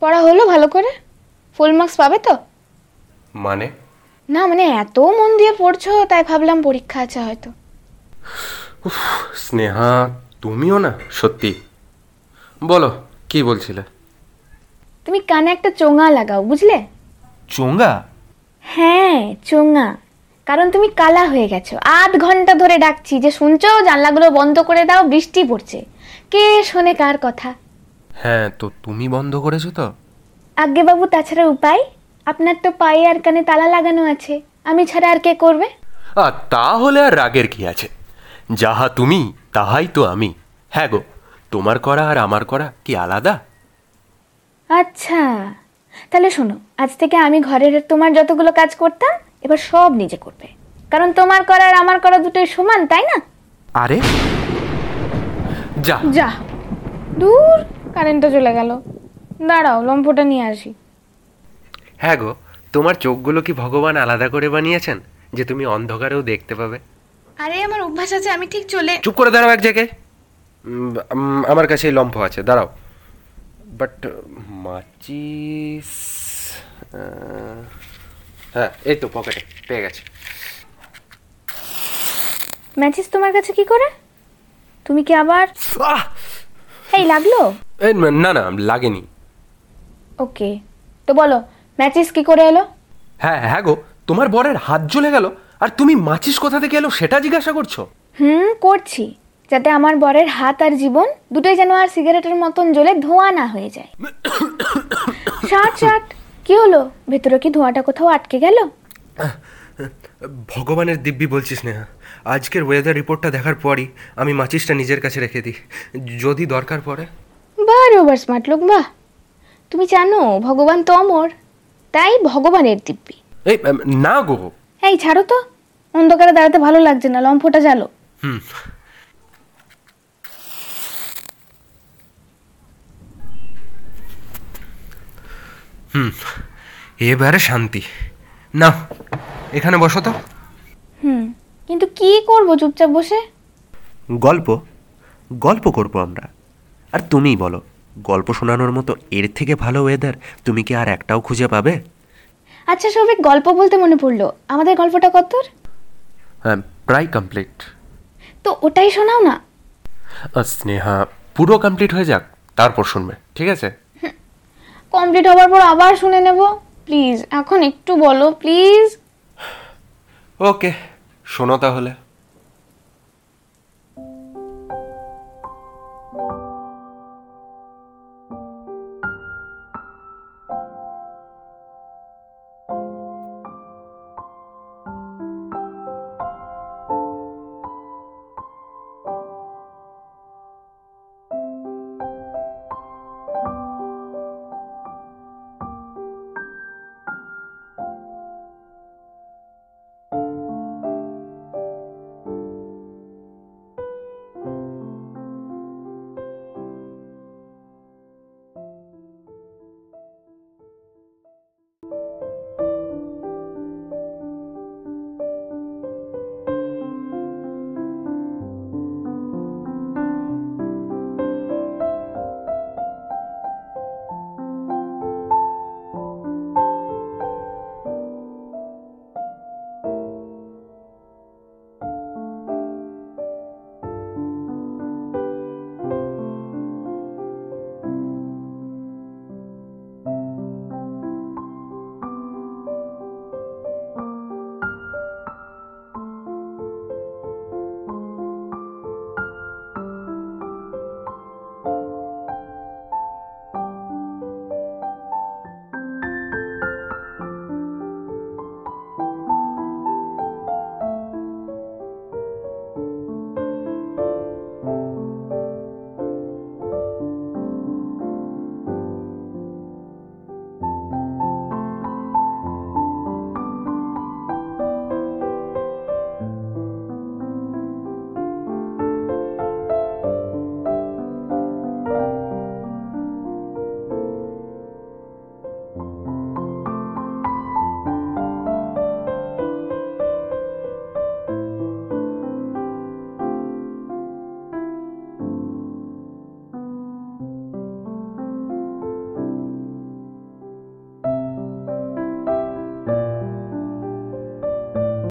পড়া হলো ভালো করে? ফুল মার্কস পাবে তো? মানে? না মানে এত মন দিয়ে পড়ছো তাই ভাবলাম পরীক্ষা আছে হয়তো। স্নেহা তুমিও না সত্যি। বলো কি বলছিলে? তুমি কানে একটা চোঙা লাগাও বুঝলে? চোঙ্গা হ্যাঁ চোঙা। কারণ তুমি কালা হয়ে গেছো। আধ ঘণ্টা ধরে ডাকছি যে শুনছো জানলাগুলো বন্ধ করে দাও বৃষ্টি পড়ছে। কে শোনে কার কথা? হ্যাঁ তো তুমি বন্ধ করেছ তো? আজ্ঞে বাবু তাছাড়া উপায়? আপনার তো পায়ে আর কানে তালা লাগানো আছে। আমি ছাড়া আর কে করবে? আর তাহলে আর রাগের কি আছে? যাহা তুমি তাহাই তো আমি। হ্যাঁ গো তোমার করা আর আমার করা কি আলাদা? আচ্ছা তাহলে শোনো আজ থেকে আমি ঘরের তোমার যতগুলো কাজ করতাম এবার সব নিজে করবে। কারণ তোমার করা আর আমার করা দুটোই সমান তাই না? আরে? যা। যা। দূর। কারেন্টটা চলে গেল। দাঁড়াও লম্ফটা নিয়ে আসি। হ্যাঁ গো তোমার চোখগুলো কি ভগবান আলাদা করে বানিয়েছেন যে তুমি অন্ধকারেও দেখতে পাবে? আরে আমার অভ্যাস আছে আমি ঠিক চলে চুপ করে দাঁড়াও এক জায়গায়। উম, আমার কাছে এই লম্ফ আছে দাঁড়াও। বাট মাচিস আহ, হ্যাঁ এই তো পকেটে পেয়ে গেছে। ম্যাচিস তোমার কাছে কি করে? তুমি কি আবার আহ! এই লাগল? এই, না না লাগেনি। ওকে তো বলো ম্যাচিস কি করে এলো? হ্যাঁ হ্যাঁ গো তোমার বরের হাত জ্বলে গেল আর তুমি মাচিস কোথা থেকে এলো সেটা জিজ্ঞাসা করছ? হুম করছি যাতে আমার বরের হাত আর জীবন দুটোই যেন আর সিগারেটের মতন জ্বলে ধোঁয়া না হয়ে যায়। ষাট ষাট কি হলো? ভেতরে কি ধোঁয়াটা কোথাও আটকে গেল? ভগবানের দিব্যি বলছিস নেহা আজকের ওয়েদার রিপোর্টটা দেখার পরই আমি মাচিসটা নিজের কাছে রেখে দিই। যদি দরকার পড়ে। বাহ ওভার স্মার্ট লোক বাহ। তুমি জানো ভগবান তো অমর। তাই ভগবানের দিব্যি। এই না গো। এই ছাড়ো তো। অন্ধকারে দাঁড়াতে ভালো লাগছে না লম্ফটা জ্বালো। হুম। হুম এবারে শান্তি। না এখানে বসো তো। হুম কিন্তু কি করব চুপচাপ বসে? গল্প গল্প করব আমরা। আর তুমিই বলো গল্প শোনানোর মতো এর থেকে ভালো ওয়েদার তুমি কি আর একটাও খুঁজে পাবে? আচ্ছা সৌভিক গল্প বলতে মনে পড়ল। আমাদের গল্পটা কত হ্যাঁ প্রায় কমপ্লিট তো ওটাই শোনাও না। স্নেহা পুরো কমপ্লিট হয়ে যাক তারপর শুনবে ঠিক আছে? কমপ্লিট হওয়ার পর আবার শুনে নেব। প্লিজ এখন একটু বলো প্লিজ। ওকে শোনো তাহলে।